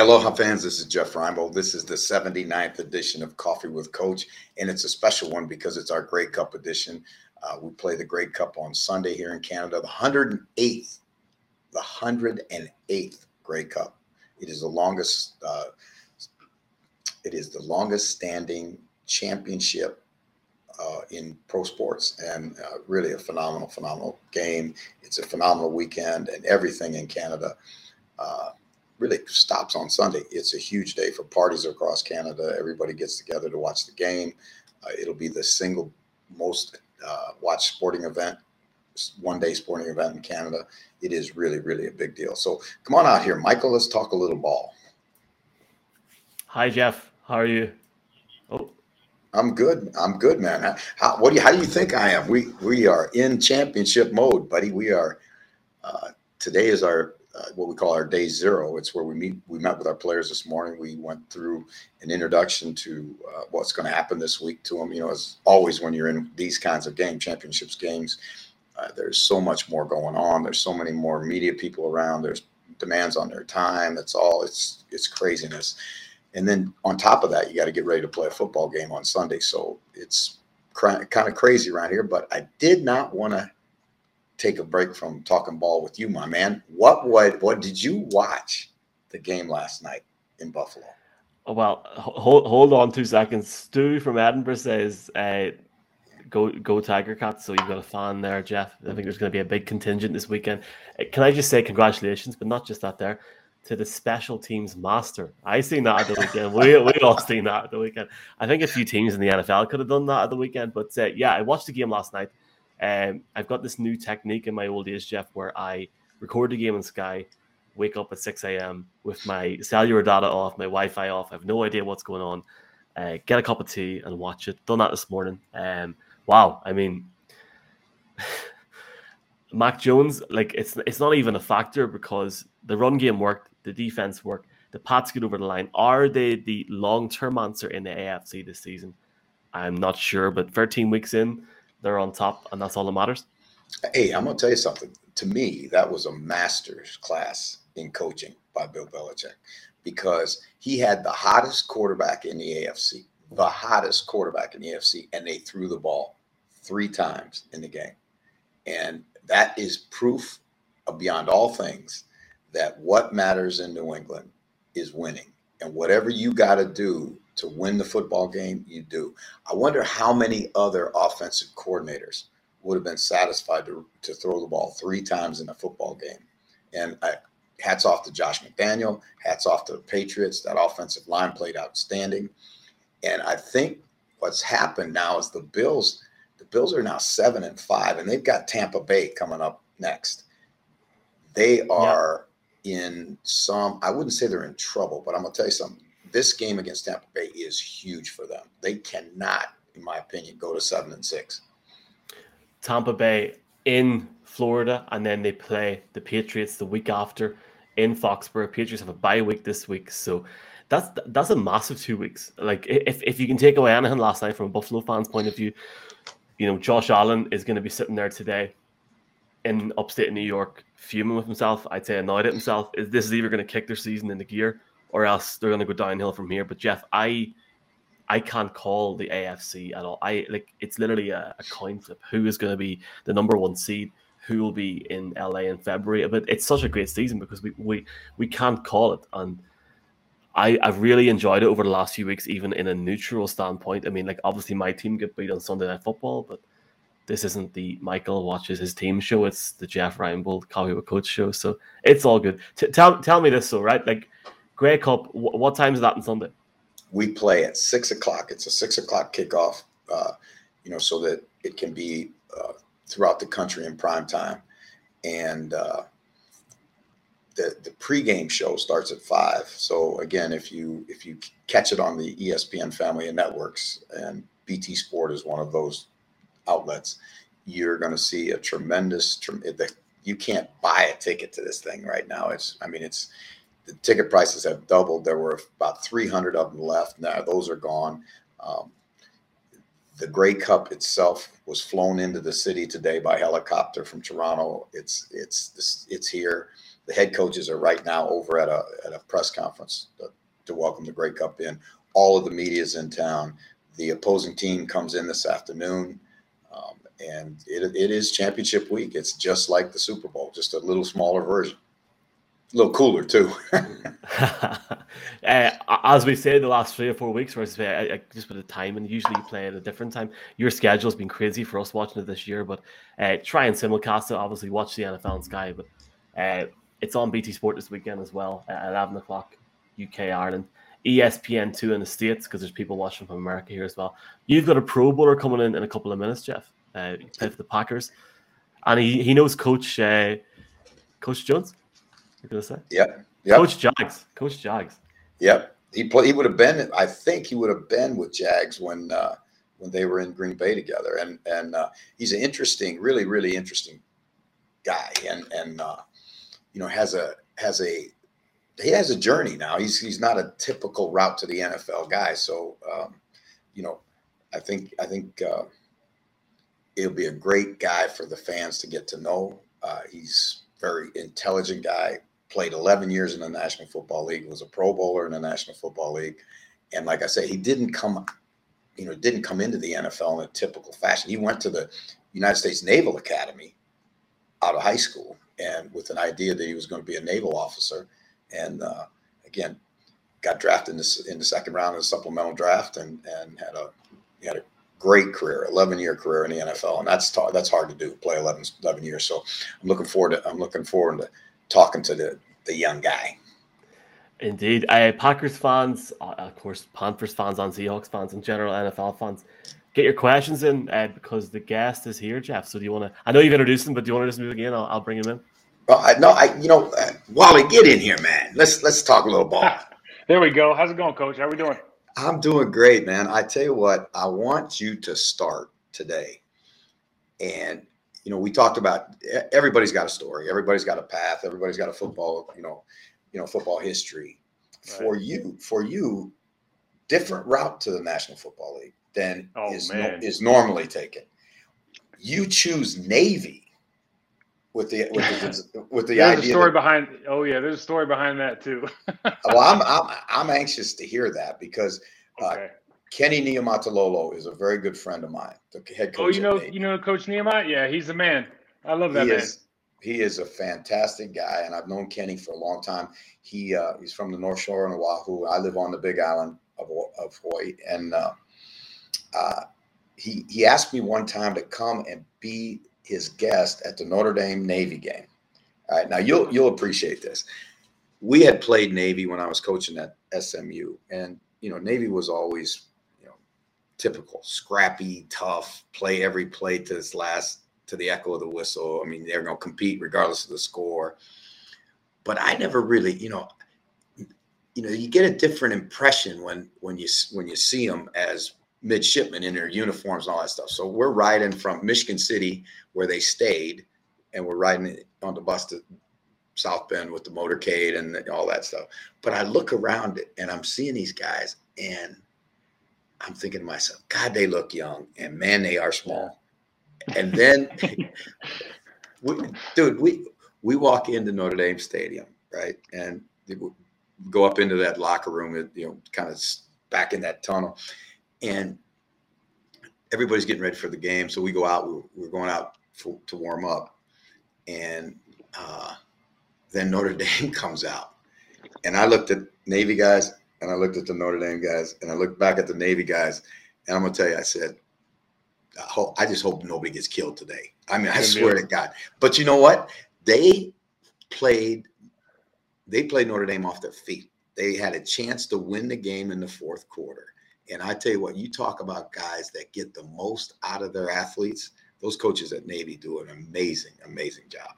aloha fans. This is Jeff Reinebold. This is the 79th edition of Coffee with Coach, and it's a special one because it's our Grey Cup edition. Uh, we play the Grey Cup on Sunday here in Canada, the 108th, the 108th Grey Cup. It is the longest. Uh, it is the longest standing championship uh, in pro sports, and uh, really a phenomenal, phenomenal game. It's a phenomenal weekend, and everything in Canada uh, really stops on Sunday. It's a huge day for parties across Canada. Everybody gets together to watch the game. Uh, it'll be the single most uh, watched sporting event, one day sporting event in Canada. It is really, really a big deal. So come on out here, Michael. Let's talk a little ball. Hi, Jeff. How are you? Oh, I'm good. I'm good, man. How, what do you? How do you think I am? We we are in championship mode, buddy. We are. Uh, today is our uh, what we call our day zero. It's where we meet. We met with our players this morning. We went through an introduction to uh, what's going to happen this week to them. You know, as always when you're in these kinds of game championships games, uh, there's so much more going on. There's so many more media people around. There's demands on their time. It's all it's it's craziness. And then on top of that, you got to get ready to play a football game on Sunday. So it's kind of crazy around here. But I did not want to take a break from talking ball with you, my man. What what what did you watch the game last night in Buffalo? Oh, well, hold hold on two seconds. Stu from Edinburgh says, uh, "Go go Tiger Cats." So you've got a fan there, Jeff. I think there's going to be a big contingent this weekend. Uh, can I just say congratulations, but not just that there to the special teams master. I seen that at the weekend. We we all seen that at the weekend. I think a few teams in the NFL could have done that at the weekend, but uh, yeah, I watched the game last night. Um, I've got this new technique in my old age, Jeff, where I record the game on Sky, wake up at 6 a.m. with my cellular data off, my Wi Fi off. I have no idea what's going on. Uh, get a cup of tea and watch it. Done that this morning. Um, wow. I mean, Mac Jones, like it's it's not even a factor because the run game worked, the defense worked, the Pats get over the line. Are they the long term answer in the AFC this season? I'm not sure, but 13 weeks in, they're on top, and that's all that matters. Hey, I'm gonna tell you something. To me, that was a master's class in coaching by Bill Belichick because he had the hottest quarterback in the AFC, the hottest quarterback in the AFC, and they threw the ball three times in the game. And that is proof beyond all things that what matters in New England is winning. And whatever you got to do to win the football game, you do. I wonder how many other offensive coordinators would have been satisfied to, to throw the ball three times in a football game. And I, hats off to Josh McDaniel, hats off to the Patriots. That offensive line played outstanding. And I think what's happened now is the Bills, the Bills are now seven and five, and they've got Tampa Bay coming up next. They are yeah. in some, I wouldn't say they're in trouble, but I'm gonna tell you something this game against Tampa Bay is huge for them. They cannot, in my opinion, go to seven and six. Tampa Bay in Florida, and then they play the Patriots the week after in Foxborough. Patriots have a bye week this week, so that's that's a massive two weeks. Like if, if you can take away anything last night from a Buffalo fans' point of view, you know Josh Allen is going to be sitting there today in upstate New York, fuming with himself. I'd say annoyed at himself. Is this is either going to kick their season into gear or else they're going to go downhill from here. But Jeff, I I can't call the AFC at all. I like it's literally a, a coin flip. Who is going to be the number one seed? Who will be in LA in February? But it's such a great season because we we we can't call it. And I I've really enjoyed it over the last few weeks, even in a neutral standpoint. I mean, like obviously my team get beat on Sunday Night Football, but this isn't the Michael watches his team show. It's the Jeff Reinebold Coffee with Coach show. So it's all good. T- tell tell me this, so right? Like Grey Cup. What time is that on Sunday? We play at six o'clock. It's a six o'clock kickoff. Uh, you know, so that it can be uh, throughout the country in prime time, and uh, the the pregame show starts at five. So again, if you if you catch it on the ESPN family of networks, and BT Sport is one of those outlets, you're going to see a tremendous. You can't buy a ticket to this thing right now. It's I mean it's the ticket prices have doubled. There were about 300 of them left. Now those are gone. Um, the Grey Cup itself was flown into the city today by helicopter from Toronto. It's it's it's here. The head coaches are right now over at a at a press conference to, to welcome the Grey Cup in. All of the media is in town. The opposing team comes in this afternoon, um, and it, it is championship week. It's just like the Super Bowl, just a little smaller version a little cooler too. uh, as we say the last three or four weeks, I, I, just with the time, and usually you play at a different time. Your schedule's been crazy for us watching it this year, but uh, try and simulcast it. Obviously, watch the NFL on Sky, but uh, it's on BT Sport this weekend as well at eleven o'clock UK Ireland. ESPN two in the states because there's people watching from America here as well. You've got a Pro Bowler coming in in a couple of minutes, Jeff. Uh, play for the Packers, and he, he knows Coach uh, Coach Jones. You're gonna say? Yep. Yep. Coach Jags. Coach Jags. Yep. He play, He would have been. I think he would have been with Jags when uh, when they were in Green Bay together. And and uh, he's an interesting, really, really interesting guy. And and uh, you know has a has a he has a journey now. He's he's not a typical route to the NFL guy. So um, you know, I think I think uh, it'll be a great guy for the fans to get to know. Uh, he's very intelligent guy, played 11 years in the National Football League, was a Pro Bowler in the National Football League, and like I said, he didn't come, you know, didn't come into the NFL in a typical fashion. He went to the United States Naval Academy out of high school, and with an idea that he was going to be a naval officer, and uh, again, got drafted in the, in the second round of the supplemental draft, and and had a he had a great career, 11 year career in the NFL, and that's t- that's hard to do. Play 11, 11 years, so I'm looking forward to I'm looking forward to talking to the the young guy. Indeed, uh, Packers fans, uh, of course, Panthers fans, and Seahawks fans, in general, NFL fans. Get your questions in uh, because the guest is here, Jeff. So do you want to? I know you've introduced him, but do you want to just move again? I'll, I'll bring him in. Well, I, no, I you know, uh, Wally, get in here, man. Let's let's talk a little ball. there we go. How's it going, Coach? How are we doing? I'm doing great, man. I tell you what, I want you to start today. And you know, we talked about everybody's got a story, everybody's got a path, everybody's got a football, you know, you know, football history. Right. For you, for you, different route to the National Football League than oh, is no, is normally taken. You choose Navy with the with the, with the there's idea. a story that, behind. Oh yeah, there's a story behind that too. well, I'm, I'm I'm anxious to hear that because uh, okay. Kenny Niumatalolo is a very good friend of mine, the head coach. Oh, you know, you know, Coach Niumat. Yeah, he's the man. I love that he man. Is, he is a fantastic guy, and I've known Kenny for a long time. He uh, he's from the North Shore in Oahu. I live on the Big Island of, of Hawaii, and uh, uh, he he asked me one time to come and be his guest at the Notre Dame Navy game. All right, now you'll you'll appreciate this. We had played Navy when I was coaching at SMU, and you know Navy was always typical, scrappy, tough, play every play to its last to the echo of the whistle. I mean, they're going to compete regardless of the score. But I never really, you know, you know, you get a different impression when when you when you see them as midshipmen in their uniforms and all that stuff. So we're riding from Michigan City where they stayed, and we're riding on the bus to South Bend with the motorcade and all that stuff. But I look around it and I'm seeing these guys and I'm thinking to myself, God, they look young and man, they are small. And then, we, dude, we we walk into Notre Dame Stadium, right, and go up into that locker room, you know, kind of back in that tunnel, and everybody's getting ready for the game. So we go out. We're, we're going out for, to warm up, and uh, then Notre Dame comes out, and I looked at Navy guys, and I looked at the Notre Dame guys, and I looked back at the Navy guys, and I'm gonna tell you, I said, I, hope, I just hope nobody gets killed today. I mean, I swear to God. But you know what? They played. They played Notre Dame off their feet. They had a chance to win the game in the fourth quarter and I tell you what, you talk about guys that get the most out of their athletes. Those coaches at Navy do an amazing, amazing job.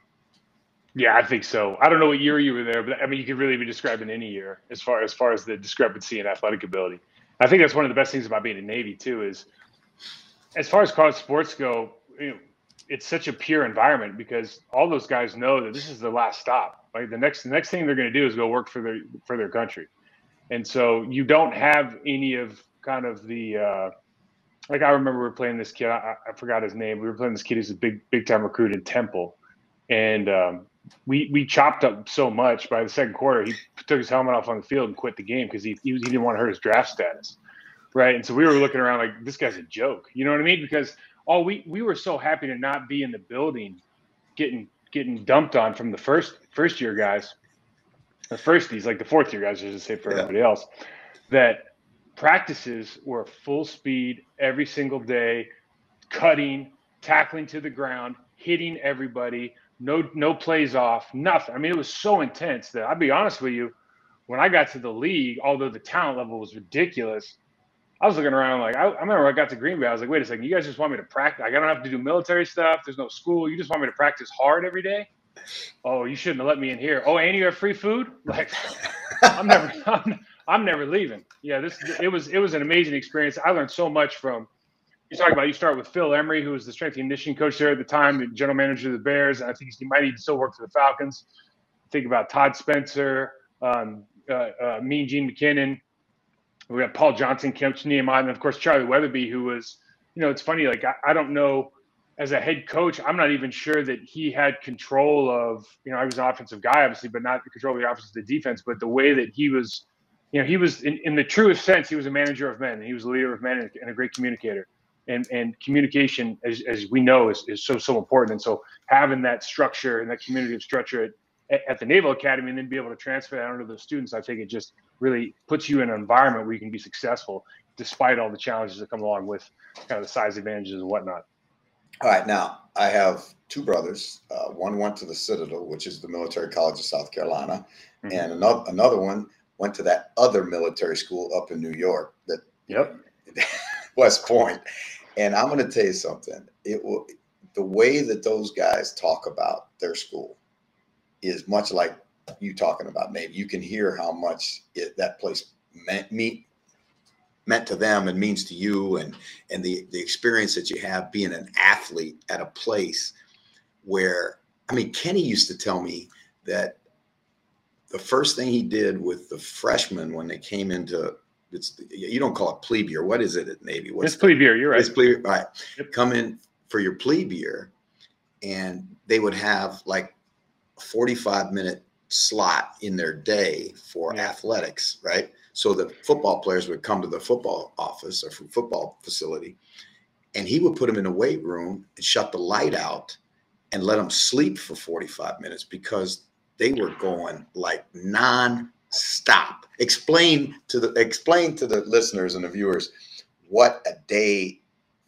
Yeah, I think so. I don't know what year you were there, but I mean, you could really be describing any year as far as far as the discrepancy in athletic ability. I think that's one of the best things about being in Navy too. Is as far as college sports go, you know, it's such a pure environment because all those guys know that this is the last stop. Like the next the next thing they're going to do is go work for their for their country, and so you don't have any of kind of the uh, like I remember we were playing this kid. I, I forgot his name. We were playing this kid who's a big big time recruit in Temple, and um, we we chopped up so much by the second quarter. He took his helmet off on the field and quit the game because he, he he didn't want to hurt his draft status, right? And so we were looking around like this guy's a joke. You know what I mean? Because all we we were so happy to not be in the building, getting getting dumped on from the first first year guys, the firsties like the fourth year guys, I should say for yeah. everybody else, that practices were full speed every single day, cutting, tackling to the ground, hitting everybody, no no plays off, nothing. I mean, it was so intense that I'll be honest with you, when I got to the league, although the talent level was ridiculous, I was looking around like I, I remember I got to Green Bay. I was like, wait a second, you guys just want me to practice? Like, I don't have to do military stuff. There's no school. You just want me to practice hard every day? Oh, you shouldn't have let me in here. Oh, and you have free food? Like, I'm never, I'm, I'm never leaving. Yeah, this it was it was an amazing experience. I learned so much from. You talk about you start with Phil Emery, who was the strength and conditioning coach there at the time, the general manager of the Bears, and I think he might even still work for the Falcons. Think about Todd Spencer, um, uh, uh, Mean Gene McKinnon. We got Paul Johnson, Coach Nehemiah, and of course Charlie Weatherbie, who was, you know, it's funny. Like I, I don't know as a head coach, I'm not even sure that he had control of, you know, I was an offensive guy, obviously, but not the control of the offense, the defense, but the way that he was you know, he was in, in the truest sense, he was a manager of men. He was a leader of men and a great communicator. And and communication, as, as we know, is, is so so important. And so having that structure and that community of structure at, at the Naval Academy, and then be able to transfer that onto the students, I think it just really puts you in an environment where you can be successful despite all the challenges that come along with kind of the size advantages and whatnot. All right, now I have two brothers. Uh, one went to the Citadel, which is the military college of South Carolina, mm-hmm. and another another one went to that other military school up in New York that yep West Point. And I'm going to tell you something. It will the way that those guys talk about their school is much like you talking about Navy. You can hear how much it, that place meant me meant to them and means to you and and the the experience that you have being an athlete at a place where I mean Kenny used to tell me that the first thing he did with the freshmen when they came into it's you don't call it plebe year. What is it at Navy? What's it's plebe year. You're right. It's plebe. Right. Yep. Come in for your plebe year, and they would have like a 45 minute slot in their day for yeah. athletics, right? So the football players would come to the football office or football facility, and he would put them in a weight room and shut the light out and let them sleep for 45 minutes because they were going like non-stop. Explain to the explain to the listeners and the viewers what a day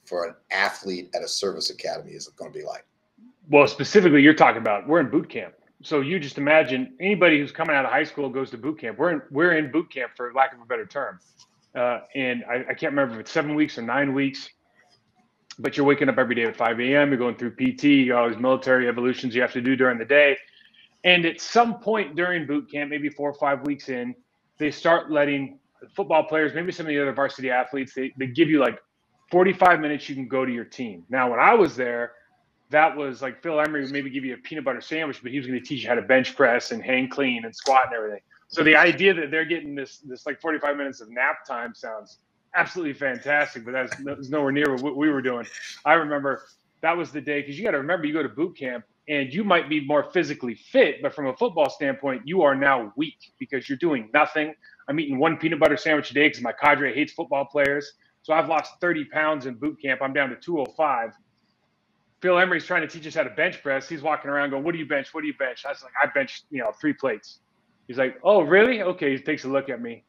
for an athlete at a service academy is going to be like. Well, specifically, you're talking about we're in boot camp. So you just imagine anybody who's coming out of high school goes to boot camp. We're in we're in boot camp for lack of a better term, uh, and I, I can't remember if it's seven weeks or nine weeks but you're waking up every day at 5 a.m. You're going through PT, you got all these military evolutions you have to do during the day. And at some point during boot camp, maybe four or five weeks in, they start letting football players, maybe some of the other varsity athletes, they, they give you like 45 minutes you can go to your team. Now, when I was there, that was like Phil Emery would maybe give you a peanut butter sandwich, but he was going to teach you how to bench press and hang clean and squat and everything. So the idea that they're getting this this like 45 minutes of nap time sounds absolutely fantastic, but that's, that's nowhere near what we were doing. I remember that was the day because you got to remember you go to boot camp and you might be more physically fit, but from a football standpoint, you are now weak because you're doing nothing. I'm eating one peanut butter sandwich a day because my cadre hates football players. So I've lost 30 pounds in boot camp. I'm down to 205. Phil Emery's trying to teach us how to bench press. He's walking around going, What do you bench? What do you bench? I was like, I bench, you know, three plates. He's like, Oh, really? Okay. He takes a look at me.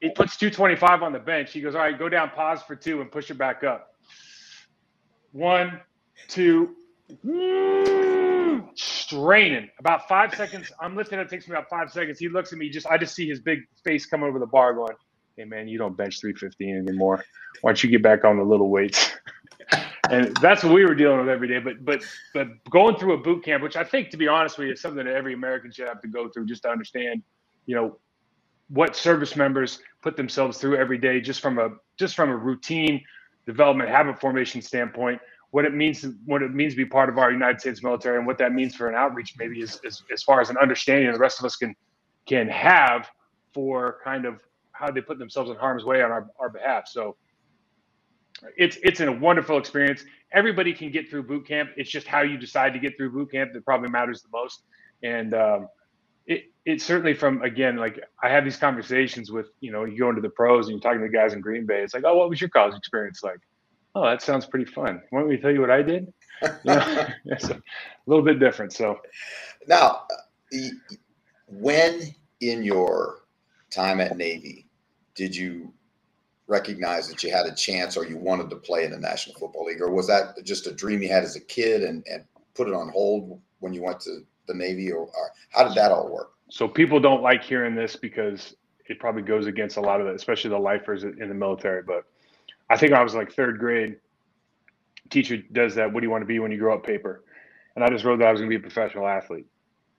He puts 225 on the bench. He goes, All right, go down, pause for two, and push it back up. One, two, Mm, straining. About five seconds. I'm lifting it. takes me about five seconds. He looks at me. Just I just see his big face come over the bar, going, "Hey man, you don't bench 315 anymore. Why don't you get back on the little weights?" and that's what we were dealing with every day. But but but going through a boot camp, which I think, to be honest with you, is something that every American should have to go through just to understand, you know, what service members put themselves through every day, just from a just from a routine development habit formation standpoint what it means what it means to be part of our United States military and what that means for an outreach maybe is, is as far as an understanding the rest of us can can have for kind of how they put themselves in harm's way on our, our behalf. So it's it's a wonderful experience. Everybody can get through boot camp. It's just how you decide to get through boot camp that probably matters the most. And um, it it certainly from again like I have these conversations with you know you go into the pros and you're talking to the guys in Green Bay. It's like, oh, what was your college experience like? Oh, that sounds pretty fun. Why don't we tell you what I did? Yeah, it's a little bit different. So now, when in your time at Navy did you recognize that you had a chance or you wanted to play in the National Football League, or was that just a dream you had as a kid and, and put it on hold when you went to the Navy, or, or how did that all work? So people don't like hearing this because it probably goes against a lot of the, especially the lifers in the military. But I think I was like third grade. Teacher does that. What do you want to be when you grow up? Paper, and I just wrote that I was going to be a professional athlete.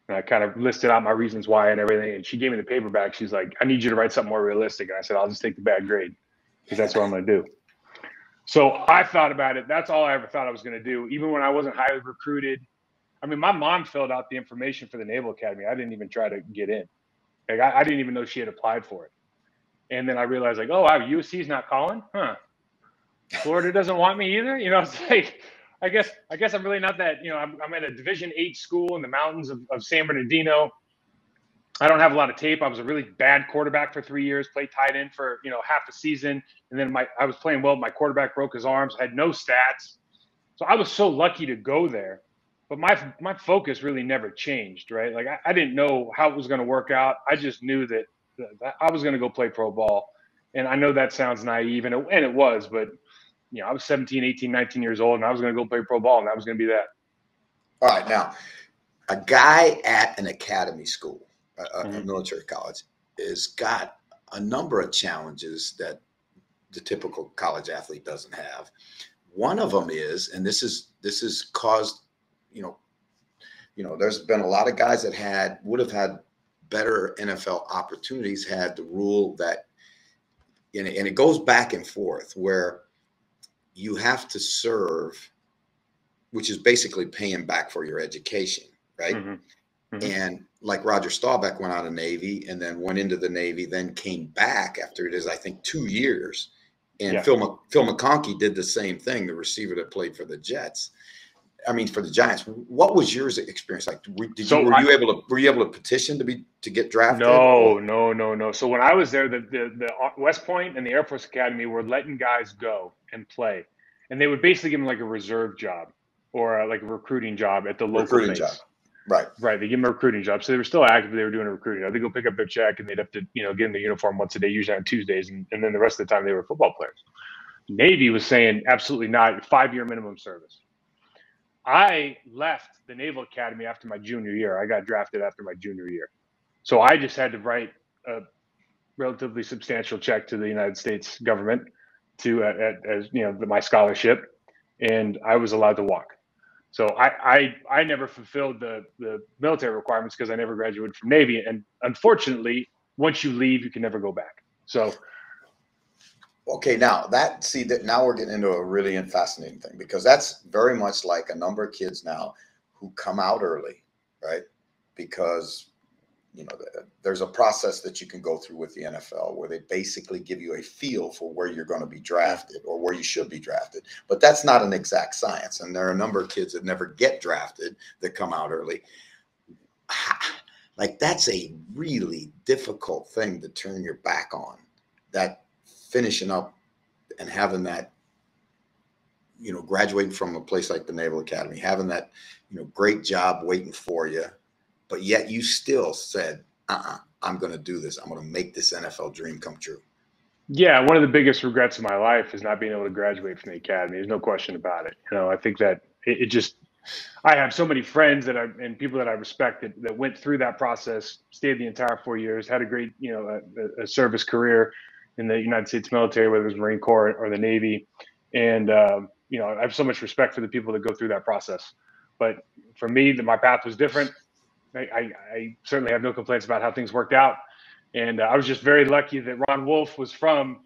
And I kind of listed out my reasons why and everything. And she gave me the paper back. She's like, "I need you to write something more realistic." And I said, "I'll just take the bad grade because that's what I'm going to do." So I thought about it. That's all I ever thought I was going to do. Even when I wasn't highly recruited, I mean, my mom filled out the information for the Naval Academy. I didn't even try to get in. Like, I, I didn't even know she had applied for it. And then I realized, like, oh, wow, USC's not calling, huh? Florida doesn't want me either. You know, it's like, I guess, I guess I'm really not that. You know, I'm, I'm at a Division Eight school in the mountains of, of San Bernardino. I don't have a lot of tape. I was a really bad quarterback for three years. Played tight end for you know half a season, and then my I was playing well. My quarterback broke his arms. I had no stats, so I was so lucky to go there but my my focus really never changed, right? Like I, I didn't know how it was going to work out. I just knew that, that I was going to go play pro ball, and I know that sounds naive, and it, and it was, but you know, I was 17, 18, 19 years old, and I was going to go play pro ball, and that was going to be that. All right, now, a guy at an academy school, a, mm-hmm. a military college, has got a number of challenges that the typical college athlete doesn't have. One of them is, and this is this has caused you know, you know, there's been a lot of guys that had would have had better NFL opportunities had the rule that, and it, and it goes back and forth where you have to serve, which is basically paying back for your education, right? Mm-hmm. Mm-hmm. And like Roger Staubach went out of Navy and then went into the Navy, then came back after it is, I think, two years. And yeah. Phil, Phil McConkey did the same thing, the receiver that played for the Jets. I mean, for the Giants, what was yours experience like? Did so you, were I, you able to were you able to petition to be to get drafted? No, no, no, no. So when I was there, the, the the West Point and the Air Force Academy were letting guys go and play, and they would basically give them like a reserve job or a, like a recruiting job at the local recruiting base. job. Right, right. They give them a recruiting job, so they were still active. They were doing a recruiting. Job. They go pick up their check, and they'd have to, you know, get in the uniform once a day, usually on Tuesdays, and, and then the rest of the time they were football players. Navy was saying absolutely not, five year minimum service. I left the Naval Academy after my junior year. I got drafted after my junior year. So I just had to write a relatively substantial check to the United States government to uh, as you know my scholarship, and I was allowed to walk. So I I, I never fulfilled the the military requirements because I never graduated from Navy, and unfortunately, once you leave, you can never go back. So Okay, now that see that now we're getting into a really fascinating thing because that's very much like a number of kids now who come out early, right? Because you know there's a process that you can go through with the NFL where they basically give you a feel for where you're going to be drafted or where you should be drafted. But that's not an exact science, and there are a number of kids that never get drafted that come out early. Like that's a really difficult thing to turn your back on. That finishing up and having that, you know, graduating from a place like the Naval Academy, having that, you know, great job waiting for you, but yet you still said, uh-uh, I'm going to do this. I'm going to make this NFL dream come true. Yeah, one of the biggest regrets of my life is not being able to graduate from the academy. There's no question about it. You know, I think that it, it just I have so many friends that I and people that I respect that, that went through that process, stayed the entire four years, had a great you know a, a service career, in the United States military, whether it was Marine Corps or the Navy. And, um, you know, I have so much respect for the people that go through that process. But for me, the, my path was different. I, I, certainly have no complaints about how things worked out. And uh, I was just very lucky that Ron Wolf was from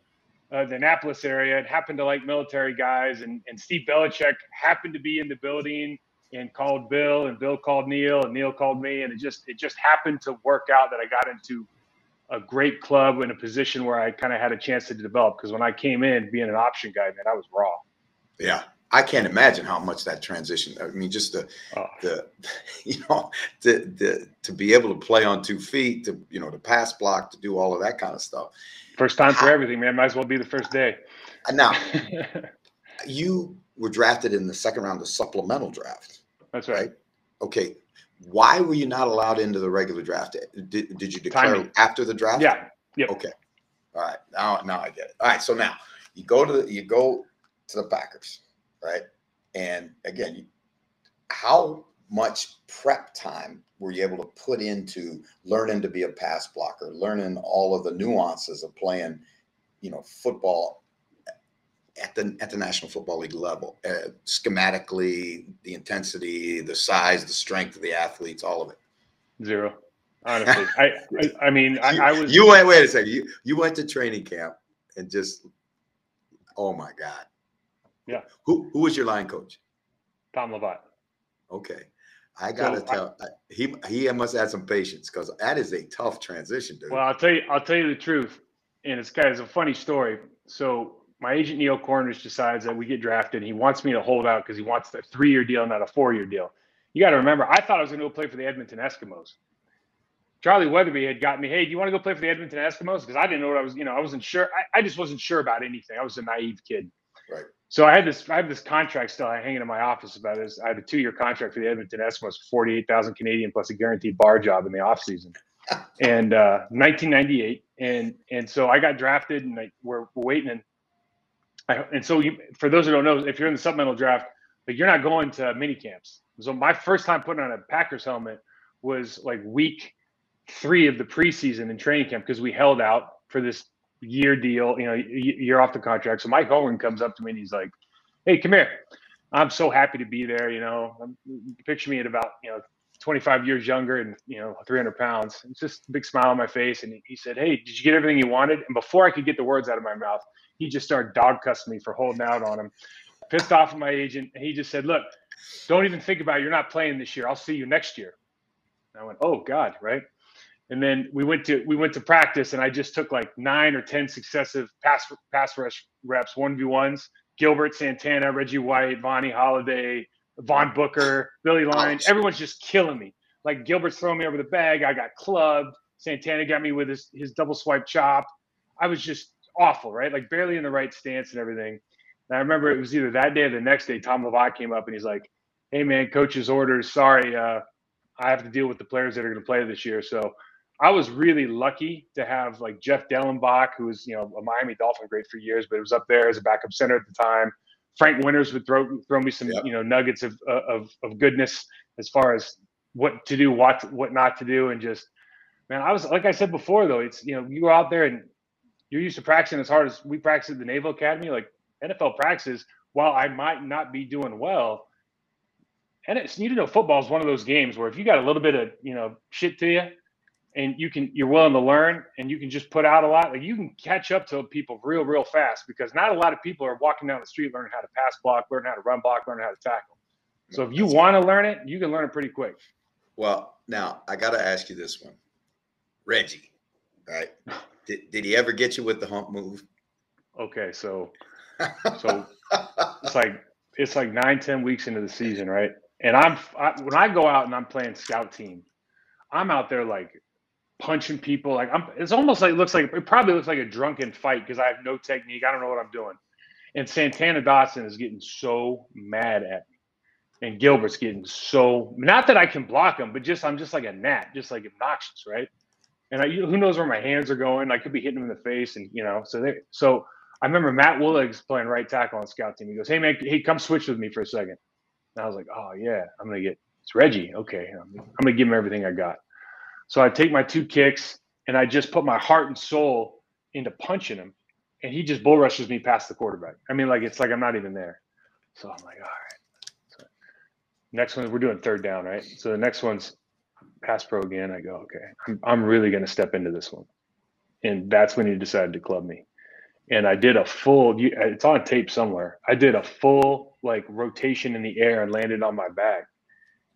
uh, the Annapolis area and happened to like military guys. And, and Steve Belichick happened to be in the building and called Bill, and Bill called Neil, and Neil called me. And it just it just happened to work out that I got into a great club in a position where I kind of had a chance to develop. Because when I came in, being an option guy, man, I was raw. Yeah, I can't imagine how much that transition. I mean, just the oh. the you know the, the to be able to play on two feet, to you know to pass block, to do all of that kind of stuff. First time for everything, man. Might as well be the first day. Now, you were drafted in the second round of supplemental draft. That's right. right? Okay. Why were you not allowed into the regular draft? Did, did you declare Timing. after the draft? Yeah. Yep. Okay. All right. Now, now I get it. All right. So now you go to the, you go to the Packers, right? And again, how much prep time were you able to put into learning to be a pass blocker, learning all of the nuances of playing, you know, football at the at the National Football League level, uh, schematically, the intensity, the size, the strength of the athletes, all of it. Zero. Honestly, I, I, I mean, I, I, was. You went. Wait a second. You you went to training camp and just, oh my god. Yeah. Who who was your line coach? Tom Lovat. Okay. I gotta so tell he he must have some patience because that is a tough transition, dude. Well, I'll tell you, I'll tell you the truth, and it's kind of a funny story. So my agent Neil Cornrich decides that we get drafted. he wants me to hold out because he wants the three-year deal, not a four-year deal. You got to remember, I thought I was going to go play for the Edmonton Eskimos. Charlie Weatherbie had got me, hey, do you want to go play for the Edmonton Eskimos? Because I didn't know what I was, you know, I wasn't sure. I, I, just wasn't sure about anything. I was a naive kid. Right. So I had this, I have this contract still hanging in my office about this. I had a two-year contract for the Edmonton Eskimos, forty-eight thousand Canadian plus a guaranteed bar job in the off season, and uh, 1998. And and so I got drafted, and I, we're, we're waiting, and I, and so you, for those who don't know, if you're in the supplemental draft, but you're not going to mini camps. So my first time putting on a Packers helmet was like week three of the preseason in training camp because we held out for this year deal. You know, you're off the contract. So Mike Hogan comes up to me and he's like, "Hey, come here. I'm so happy to be there. You know, um, picture me at about you know 25 years younger and you know 300 pounds. It's just a big smile on my face. And he said, "Hey, did you get everything you wanted?" And before I could get the words out of my mouth, he just started dog cussing me for holding out on him. Pissed off at my agent. And he just said, Look, don't even think about it. You're not playing this year. I'll see you next year. And I went, Oh God, right? And then we went to we went to practice and I just took like nine or ten successive pass pass rush reps, one v ones. Gilbert, Santana, Reggie White, Vonnie Holliday, Vaughn Booker, Billy Lyon. Everyone's just killing me. Like Gilbert's throwing me over the bag. I got clubbed. Santana got me with his, his double swipe chop. I was just awful, right? Like barely in the right stance and everything. And I remember it was either that day or the next day. Tom Lovat came up and he's like, "Hey man, coach's orders. Sorry, uh, I have to deal with the players that are going to play this year." So I was really lucky to have like Jeff Dellenbach, who was you know a Miami Dolphin great for years, but it was up there as a backup center at the time. Frank Winters would throw throw me some yep. you know nuggets of, uh, of of goodness as far as what to do, what what not to do, and just man, I was like I said before though, it's you know you go out there and you're used to practicing as hard as we practice at the Naval Academy, like NFL practices, while I might not be doing well. And it's you know football is one of those games where if you got a little bit of you know shit to you, and you can you're willing to learn and you can just put out a lot, like you can catch up to people real real fast because not a lot of people are walking down the street learning how to pass block, learn how to run block, learn how to tackle. So if you want to learn it, you can learn it pretty quick. Well, now I got to ask you this one, Reggie, right? Did, did he ever get you with the hump move? Okay, so so it's like it's like nine ten weeks into the season, right? And I'm I, when I go out and I'm playing scout team, I'm out there like punching people. Like I'm, it's almost like it looks like it probably looks like a drunken fight because I have no technique. I don't know what I'm doing. And Santana Dotson is getting so mad at me, and Gilbert's getting so not that I can block him, but just I'm just like a gnat, just like obnoxious, right? and I, who knows where my hands are going? I could be hitting him in the face, and you know, so they, so I remember Matt Willig's playing right tackle on scout team. He goes, "Hey man, hey, come switch with me for a second. And I was like, "Oh yeah, I'm gonna get it's Reggie. Okay, I'm, I'm gonna give him everything I got." So I take my two kicks and I just put my heart and soul into punching him, and he just bull rushes me past the quarterback. I mean, like it's like I'm not even there. So I'm like, all right. So next one, we're doing third down, right? So the next one's pass pro again. I go, okay, I'm, I'm really going to step into this one. And that's when he decided to club me. And I did a full, it's on tape somewhere. I did a full like rotation in the air and landed on my back.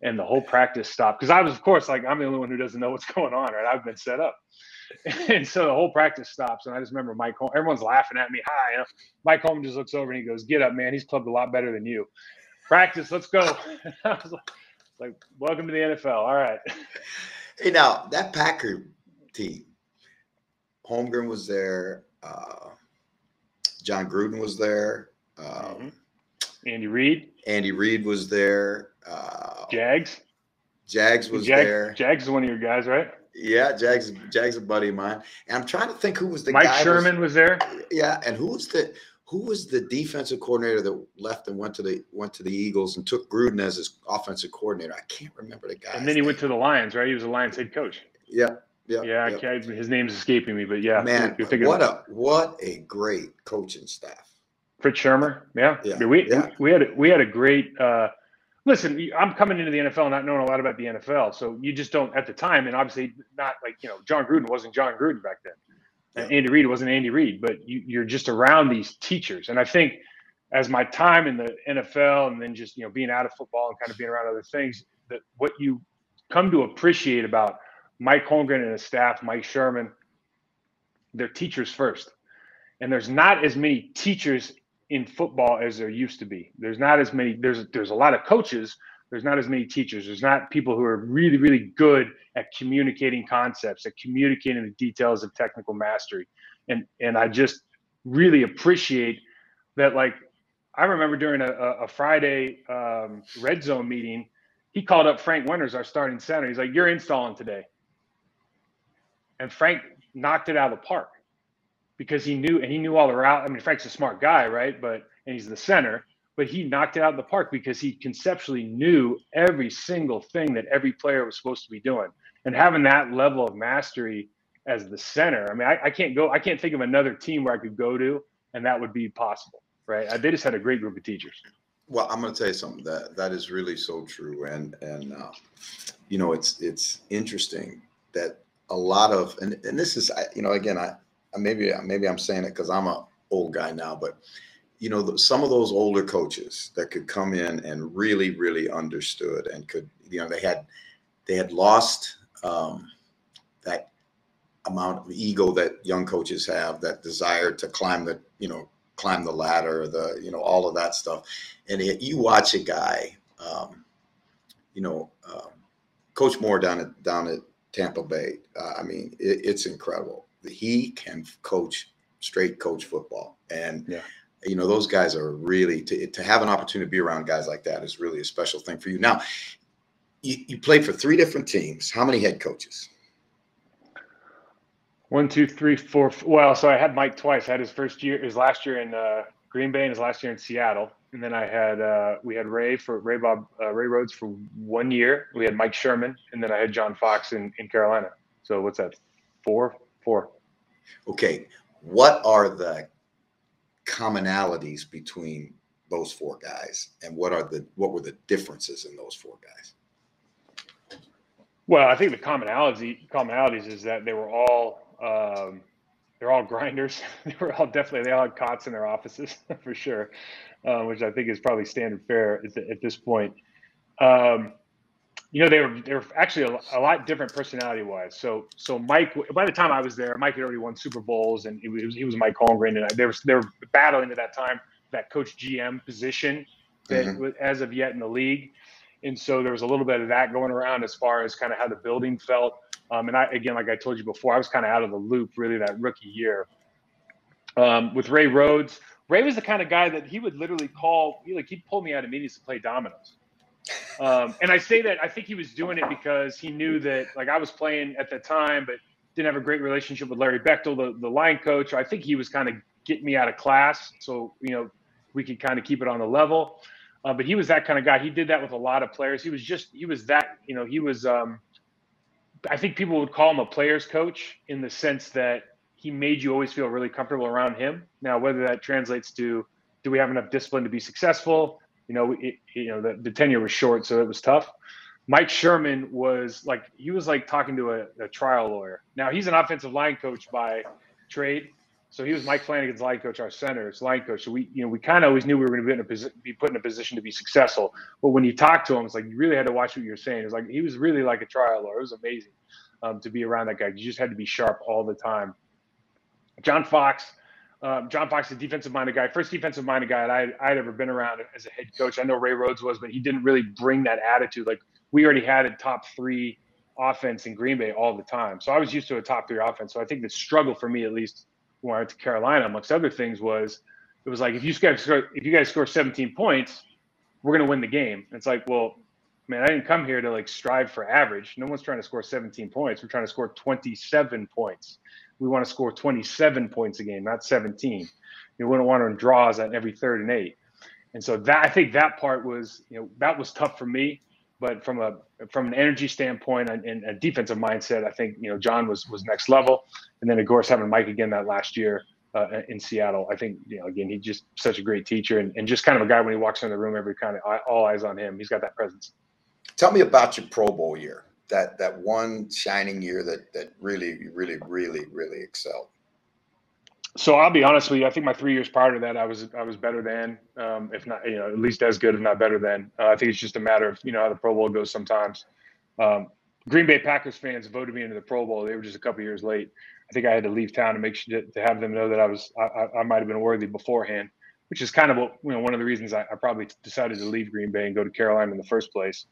And the whole practice stopped because I was, of course, like I'm the only one who doesn't know what's going on, right? I've been set up. And so the whole practice stops. And I just remember Mike Holm, everyone's laughing at me. Hi. You know? Mike Holm just looks over and he goes, Get up, man. He's clubbed a lot better than you. Practice, let's go. I was like, like, welcome to the NFL. All right. Hey, now that Packer team, Holmgren was there. Uh, Jon Gruden was there. Um, mm-hmm. Andy Reid. Andy Reid was there. Uh, Jags. Jags was Jag, there. Jags is one of your guys, right? Yeah, Jags. Jags a buddy of mine. And I'm trying to think who was the Mike guy Sherman was, was, there. Yeah, and who was the who was the defensive coordinator that left and went to the went to the Eagles and took Gruden as his offensive coordinator? I can't remember the guy. And then he name. went to the Lions, right? He was a Lions head coach. Yeah. Yeah, yeah, his name's escaping me, but yeah, man, what a what a great coaching staff. Fritz Shurmur, yeah, yeah. we yeah. we had we had a great. Uh, listen, I'm coming into the NFL not knowing a lot about the NFL, so you just don't at the time, and obviously not like you know Jon Gruden wasn't Jon Gruden back then, and Andy Reid wasn't Andy Reid, but you, you're just around these teachers, and I think as my time in the NFL and then just you know being out of football and kind of being around other things, that what you come to appreciate about Mike Holmgren and his staff, Mike Sherman, they're teachers first. And there's not as many teachers in football as there used to be. There's not as many, there's there's a lot of coaches, there's not as many teachers. There's not people who are really, really good at communicating concepts, at communicating the details of technical mastery. And and I just really appreciate that like I remember during a, a Friday um, red zone meeting, he called up Frank Winters, our starting center. He's like, You're installing today and Frank knocked it out of the park because he knew and he knew all the route. I mean, Frank's a smart guy, right? But and he's the center, but he knocked it out of the park because he conceptually knew every single thing that every player was supposed to be doing. And having that level of mastery as the center, I mean, I, I can't go, I can't think of another team where I could go to and that would be possible, right? They just had a great group of teachers. Well, I'm going to tell you something that that is really so true, and and uh, you know, it's it's interesting that a lot of and, and this is you know again I maybe maybe I'm saying it because I'm a old guy now, but you know some of those older coaches that could come in and really really understood and could you know they had they had lost um, that amount of ego that young coaches have that desire to climb the you know climb the ladder the you know all of that stuff and it, you watch a guy um, you know um, coach moore down at down at Tampa Bay. Uh, I mean, it, it's incredible. He can coach straight coach football, and yeah. you know those guys are really to to have an opportunity to be around guys like that is really a special thing for you. Now, you, you played for three different teams. How many head coaches? One, two, three, four. Well, so I had Mike twice. I had his first year, his last year in uh, Green Bay, and his last year in Seattle and then I had uh, we had Ray for Ray Bob uh, Ray Rhodes for one year. We had Mike Sherman, and then I had John Fox in in Carolina. So what's that? Four, four. Okay, what are the commonalities between those four guys, and what are the what were the differences in those four guys? Well, I think the commonality commonalities is that they were all um, they're all grinders. they were all definitely they all had cots in their offices for sure, uh, which I think is probably standard fare at, the, at this point. Um, you know, they were they were actually a, a lot different personality wise. So so Mike, by the time I was there, Mike had already won Super Bowls, and he was he was Mike Holmgren, and I, they were they were battling at that time that coach GM position that mm-hmm. as of yet in the league, and so there was a little bit of that going around as far as kind of how the building felt. Um, and I, again, like I told you before, I was kind of out of the loop really that rookie year. Um, with Ray Rhodes, Ray was the kind of guy that he would literally call, he, like he'd pull me out of meetings to play dominoes. Um, and I say that I think he was doing it because he knew that like I was playing at the time, but didn't have a great relationship with Larry Beightol, the, the line coach. I think he was kind of getting me out of class. So, you know, we could kind of keep it on the level. Uh, but he was that kind of guy. He did that with a lot of players. He was just, he was that, you know, he was, um, I think people would call him a player's coach in the sense that he made you always feel really comfortable around him. Now, whether that translates to do we have enough discipline to be successful? You know, it, you know the, the tenure was short, so it was tough. Mike Sherman was like he was like talking to a, a trial lawyer. Now he's an offensive line coach by trade, So he was Mike Flanagan's line coach, our center's line coach. So we, you know, we kind of always knew we were going to be in a position, be put in a position to be successful. But when you talk to him, it's like you really had to watch what you're saying. It's like he was really like a trial lawyer. It was amazing um, to be around that guy. You just had to be sharp all the time. John Fox, um, John Fox, is a defensive minded guy, first defensive minded guy I I'd ever been around as a head coach. I know Ray Rhodes was, but he didn't really bring that attitude. Like we already had a top three offense in Green Bay all the time. So I was used to a top three offense. So I think the struggle for me, at least when I went to Carolina, amongst other things, was it was like if you guys score, if you guys score 17 points, we're gonna win the game. It's like, well, man, I didn't come here to like strive for average. No one's trying to score 17 points. We're trying to score 27 points we want to score 27 points a game, not 17. You wouldn't want to draws on every third and eight. And so that I think that part was, you know, that was tough for me. But from a from an energy standpoint and, and a defensive mindset, I think you know John was was next level. And then of course having Mike again that last year uh, in Seattle, I think you know again he's just such a great teacher and, and just kind of a guy when he walks in the room, every kind of all eyes on him. He's got that presence. Tell me about your Pro Bowl year that that one shining year that that really really really really excelled so I'll be honest with you. I think my three years prior to that, I was I was better than, um, if not you know at least as good, if not better than. Uh, I think it's just a matter of you know how the Pro Bowl goes sometimes. Um, Green Bay Packers fans voted me into the Pro Bowl. They were just a couple years late. I think I had to leave town to make sure to, to have them know that I was I, I might have been worthy beforehand, which is kind of what, you know one of the reasons I, I, probably decided to leave Green Bay and go to Carolina in the first place.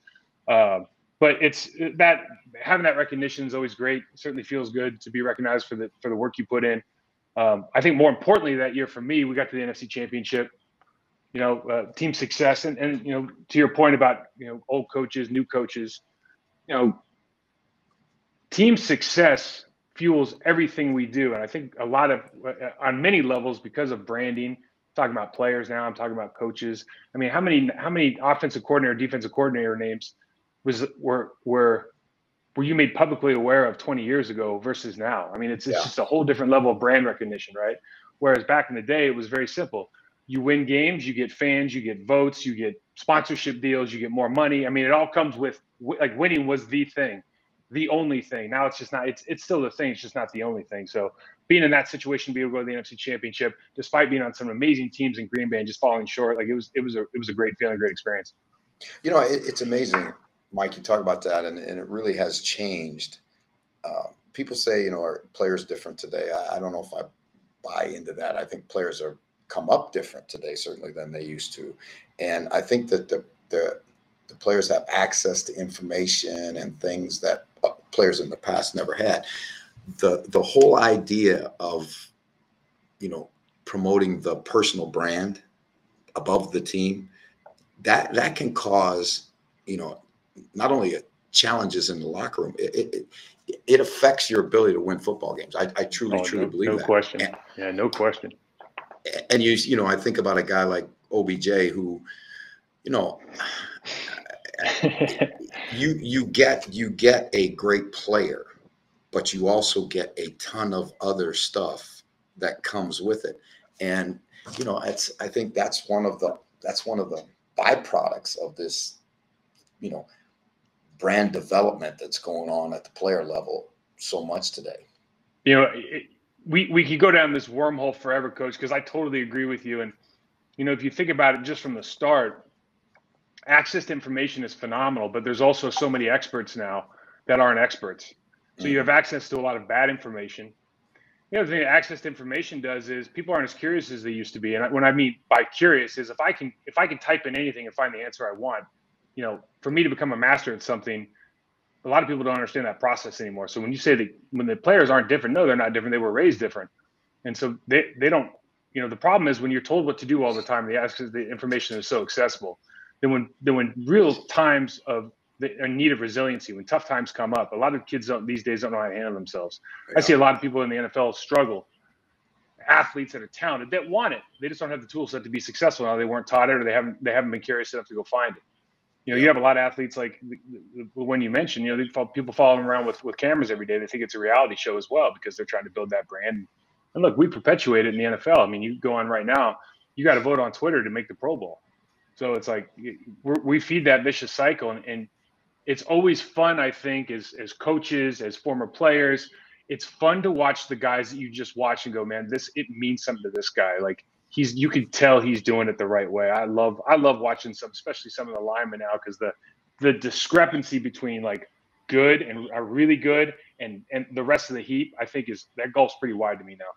Um, but it's that having that recognition is always great. It certainly feels good to be recognized for the for the work you put in. Um, I think more importantly that year for me, we got to the NFC Championship. You know, uh, team success, and and you know, to your point about you know old coaches, new coaches, you know, team success fuels everything we do, and I think a lot of uh, on many levels because of branding. talking about players now. I'm talking about coaches. I mean, how many how many offensive coordinator, defensive coordinator names was were were were you made publicly aware of 20 years ago versus now? I mean, it's, it's yeah. just a whole different level of brand recognition, right? Whereas back in the day, it was very simple. You win games, you get fans, you get votes, you get sponsorship deals, you get more money. I mean, it all comes with like winning was the thing, the only thing. Now it's just not. It's it's still the thing. It's just not the only thing. So being in that situation, be able to go to the NFC Championship, despite being on some amazing teams in Green Bay and just falling short, like it was it was a it was a great feeling, great experience. You know, it, it's amazing Mike, you talk about that, and, and it really has changed. Uh, people say, you know, are players different today? I, I, don't know if I buy into that. I think players are come up different today, certainly than they used to, and I think that the the, the players have access to information and things that uh, players in the past never had. The the whole idea of, you know, promoting the personal brand above the team, that that can cause, you know, not only challenges in the locker room, it, it, it affects your ability to win football games. I, I truly, oh, truly no, believe no that. No question. And, yeah, no question. And you, you know, I think about a guy like OBJ who, you know, you you get you get a great player, but you also get a ton of other stuff that comes with it. And you know, it's I think that's one of the that's one of the byproducts of this, you know, brand development that's going on at the player level so much today. You know, it, we we could go down this wormhole forever, coach, because I totally agree with you. And you know, if you think about it just from the start, access to information is phenomenal, but there's also so many experts now that aren't experts. So you mm. have access to a lot of bad information. The other thing that access to information does is people aren't as curious as they used to be. And when I mean by curious is if I can if I can type in anything and find the answer I want, you know, for me to become a master at something, a lot of people don't understand that process anymore. So when you say that when the players aren't different, no, they're not different. They were raised different, and so they they don't. You know, the problem is when you're told what to do all the time, the the information is so accessible. Then when then when real times of the need of resiliency, when tough times come up, a lot of kids don't these days don't know how to handle themselves. Yeah. I see a lot of people in the NFL struggle. Athletes that are talented that want it, they just don't have the tool set to be successful. Now they weren't taught it, or they haven't they haven't been curious enough to go find it you know, you have a lot of athletes like when you mentioned, you know, people following around with with cameras every day. They think it's a reality show as well because they're trying to build that brand. And look, we perpetuate it in the NFL. I mean, you go on right now, you got to vote on Twitter to make the Pro Bowl. So it's like we feed that vicious cycle, and, and it's always fun. I think as as coaches, as former players, it's fun to watch the guys that you just watch and go, man, this it means something to this guy. Like he's you can tell he's doing it the right way. I love I love watching some, especially some of the linemen now, because the the discrepancy between like good and are really good and and the rest of the heap, I think is that gulf's pretty wide to me now.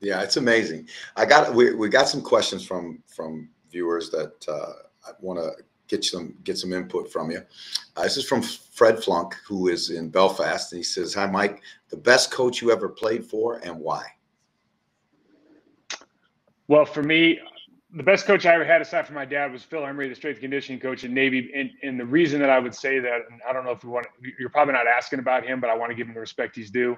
Yeah, it's amazing. I got we, we got some questions from from viewers that uh, I want to get some get some input from you. Uh, this is from Fred Flunk, who is in Belfast, and he says, "Hi, Mike. The best coach you ever played for, and why?" Well, for me, the best coach I ever had aside from my dad was Phil Emery, the strength conditioning coach at Navy. And, and the reason that I would say that, and I don't know if you want, you're probably not asking about him, but I want to give him the respect he's due.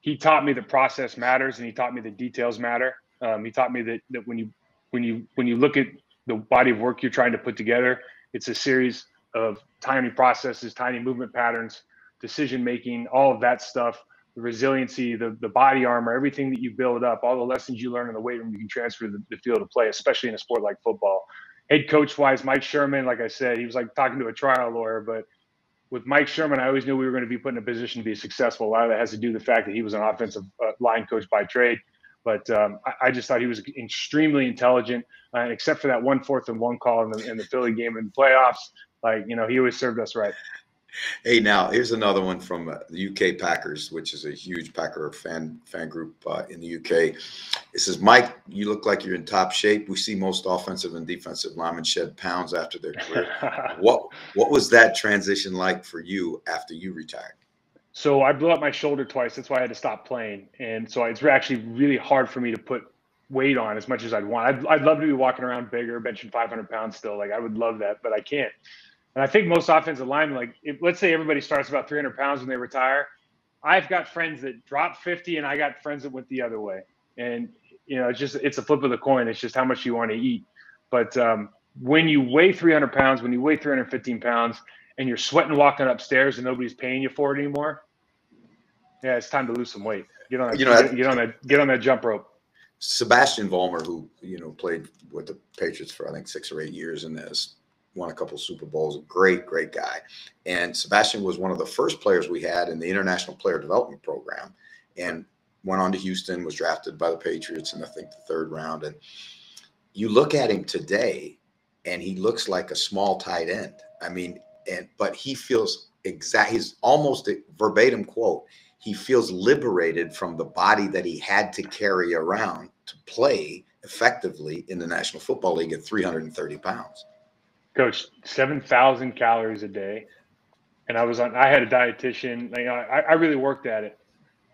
He taught me the process matters, and he taught me the details matter. Um, he taught me that that when you when you when you look at the body of work you're trying to put together, it's a series of tiny processes, tiny movement patterns, decision making, all of that stuff the resiliency, the, the body armor, everything that you build up, all the lessons you learn in the weight room, you can transfer to the, the field of play, especially in a sport like football. Head coach wise, Mike Sherman, like I said, he was like talking to a trial lawyer, but with Mike Sherman, I always knew we were going to be put in a position to be successful. A lot of that has to do with the fact that he was an offensive uh, line coach by trade. But um, I, I, just thought he was extremely intelligent, uh, except for that one fourth and one call in the, in the Philly game in the playoffs. Like, you know, he always served us right. Hey, now here's another one from uh, the UK Packers, which is a huge Packer fan fan group uh, in the UK. It says, "Mike, you look like you're in top shape. We see most offensive and defensive linemen shed pounds after their career. what what was that transition like for you after you retired?" So I blew up my shoulder twice. That's why I had to stop playing, and so it's actually really hard for me to put weight on as much as I'd want. I'd, I'd love to be walking around bigger, benching 500 pounds still. Like I would love that, but I can't. And I think most offensive linemen, like if, let's say everybody starts about 300 pounds when they retire. I've got friends that drop 50, and I got friends that went the other way. And you know, it's just it's a flip of the coin. It's just how much you want to eat. But um, when you weigh 300 pounds, when you weigh 315 pounds, and you're sweating walking upstairs, and nobody's paying you for it anymore, yeah, it's time to lose some weight. Get on that. You know, get, get on that. Get on that jump rope. Sebastian Vollmer, who you know played with the Patriots for I think six or eight years in this won a couple Super Bowls. A great, great guy. And Sebastian was one of the first players we had in the International Player Development Program, and went on to Houston. Was drafted by the Patriots in I think the third round. And you look at him today, and he looks like a small tight end. I mean, and but he feels exact. He's almost a verbatim quote. He feels liberated from the body that he had to carry around to play effectively in the National Football League at 330 pounds coach 7,000 calories a day. And I was on, I had a dietitian. Know, I, I really worked at it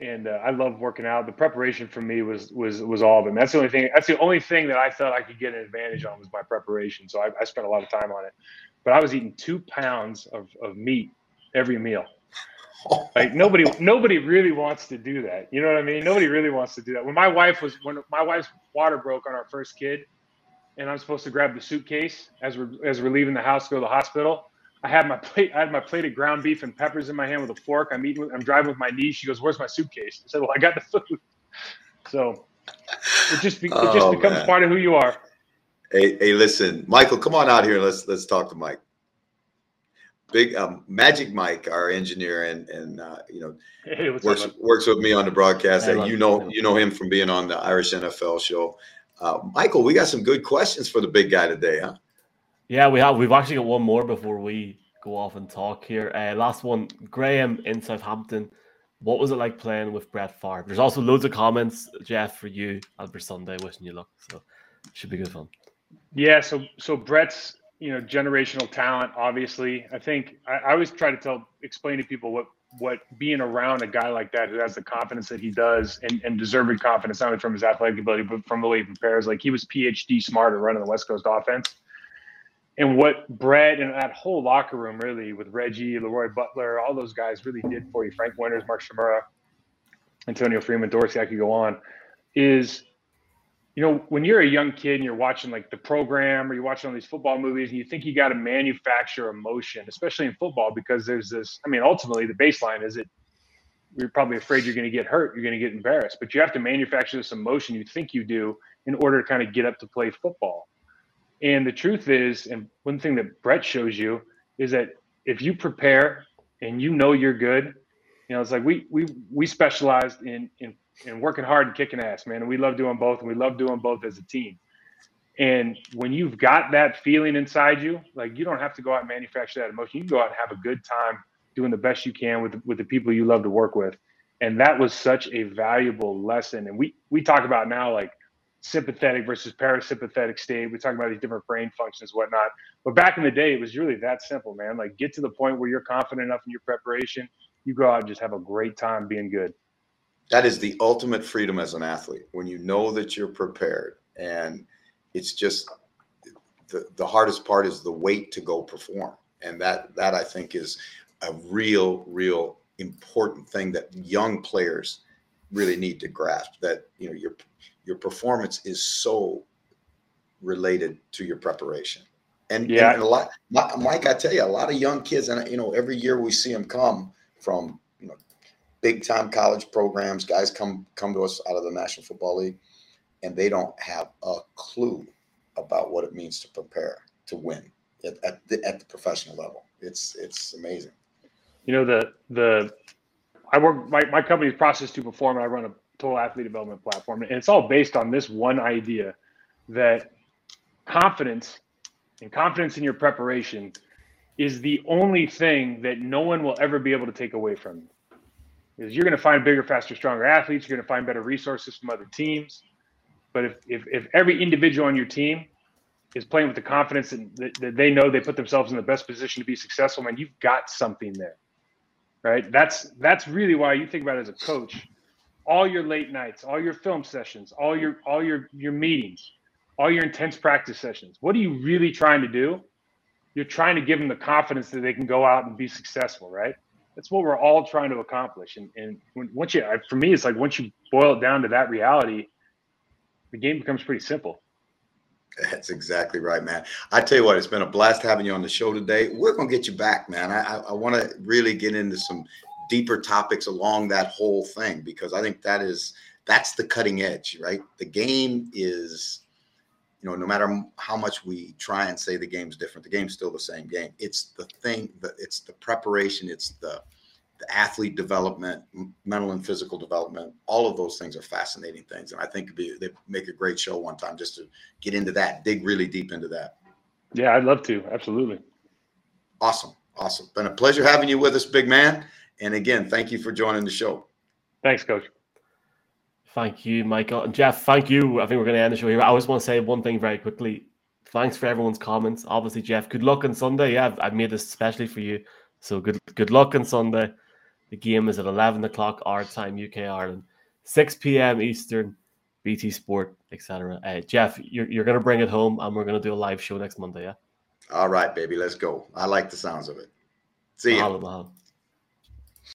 and uh, I love working out. The preparation for me was, was, was all of it. That's the only thing, that's the only thing that I thought I could get an advantage on was my preparation. So I, I spent a lot of time on it, but I was eating two pounds of, of meat every meal. Like nobody, nobody really wants to do that. You know what I mean? Nobody really wants to do that. When my wife was, when my wife's water broke on our first kid, and I'm supposed to grab the suitcase as we're as we're leaving the house to go to the hospital. I had my plate. I had my plate of ground beef and peppers in my hand with a fork. I'm eating. With, I'm driving with my niece. She goes, "Where's my suitcase?" I said, "Well, I got the food." So it just be, it just oh, becomes man. part of who you are. Hey, hey, listen, Michael, come on out here. Let's let's talk to Mike. Big um, Magic Mike, our engineer, and and uh, you know hey, works up, works with me on the broadcast. Hey, you know you know him from being on the Irish NFL show. Uh, Michael, we got some good questions for the big guy today, huh? Yeah, we have. We've actually got one more before we go off and talk here. Uh, last one, Graham in Southampton. What was it like playing with Brett Favre? There's also loads of comments, Jeff, for you Albert Sunday. Wishing you luck. So should be good fun. Yeah. So so Brett's you know generational talent. Obviously, I think I, I always try to tell explain to people what what being around a guy like that who has the confidence that he does and, and deserving confidence, not only from his athletic ability, but from the way he prepares. Like he was PhD smart at running the West Coast offense. And what Brett and that whole locker room really with Reggie, Leroy Butler, all those guys really did for you, Frank Winters, Mark Chmura, Antonio Freeman, Dorsey, I could go on, is you know, when you're a young kid and you're watching like the program or you're watching all these football movies and you think you got to manufacture emotion, especially in football, because there's this, I mean, ultimately the baseline is it, you're probably afraid you're going to get hurt, you're going to get embarrassed, but you have to manufacture this emotion you think you do in order to kind of get up to play football. And the truth is, and one thing that Brett shows you is that if you prepare and you know you're good You know, it's like we we we specialized in in in working hard and kicking ass, man. And we love doing both, and we love doing both as a team. And when you've got that feeling inside you, like you don't have to go out and manufacture that emotion. You can go out and have a good time doing the best you can with with the people you love to work with. And that was such a valuable lesson. And we we talk about now like sympathetic versus parasympathetic state. We talk about these different brain functions, whatnot. But back in the day, it was really that simple, man. Like get to the point where you're confident enough in your preparation, you go out and just have a great time being good. That is the ultimate freedom as an athlete when you know that you're prepared. And it's just the, the hardest part is the wait to go perform. And that that I think is a real, real important thing that young players really need to grasp that you know your your performance is so related to your preparation and yeah and a lot mike i tell you a lot of young kids and you know every year we see them come from big time college programs guys come come to us out of the national football league and they don't have a clue about what it means to prepare to win at, at the, at the professional level it's it's amazing you know the the I work my, my company's process to perform and I run a total athlete development platform. And it's all based on this one idea that confidence and confidence in your preparation is the only thing that no one will ever be able to take away from you. Is you're going to find bigger, faster, stronger athletes, you're going to find better resources from other teams. But if, if, if every individual on your team is playing with the confidence that, that they know they put themselves in the best position to be successful, man, you've got something there right? That's that's really why you think about it as a coach. All your late nights, all your film sessions, all your all your your meetings, all your intense practice sessions. What are you really trying to do? You're trying to give them the confidence that they can go out and be successful, right? That's what we're all trying to accomplish. And and when, once you, for me, it's like once you boil it down to that reality, the game becomes pretty simple. That's exactly right, man. I tell you what, it's been a blast having you on the show today. We're gonna get you back, man. I, I, I want to really get into some deeper topics along that whole thing because I think that is that's the cutting edge, right? The game is, you know, no matter how much we try and say the game's different, the game's still the same game. It's the thing that it's the preparation, it's the the athlete development, mental and physical development, all of those things are fascinating things. And I think be, they make a great show one time just to get into that, dig really deep into that. Yeah, I'd love to. Absolutely. Awesome. Awesome. Been a pleasure having you with us, big man. And again, thank you for joining the show. Thanks, coach. Thank you, Michael. And Jeff, thank you. I think we're going to end the show here. I always want to say one thing very quickly. Thanks for everyone's comments. Obviously, Jeff, good luck on Sunday. Yeah, I've, I've made this especially for you. So good good luck on Sunday. The game is at 11 o'clock our time, UK Ireland, 6 p.m. Eastern, BT Sport, etc. Uh, Jeff, you're, you're going to bring it home and we're going to do a live show next Monday, yeah? All right, baby, let's go. I like the sounds of it. See you.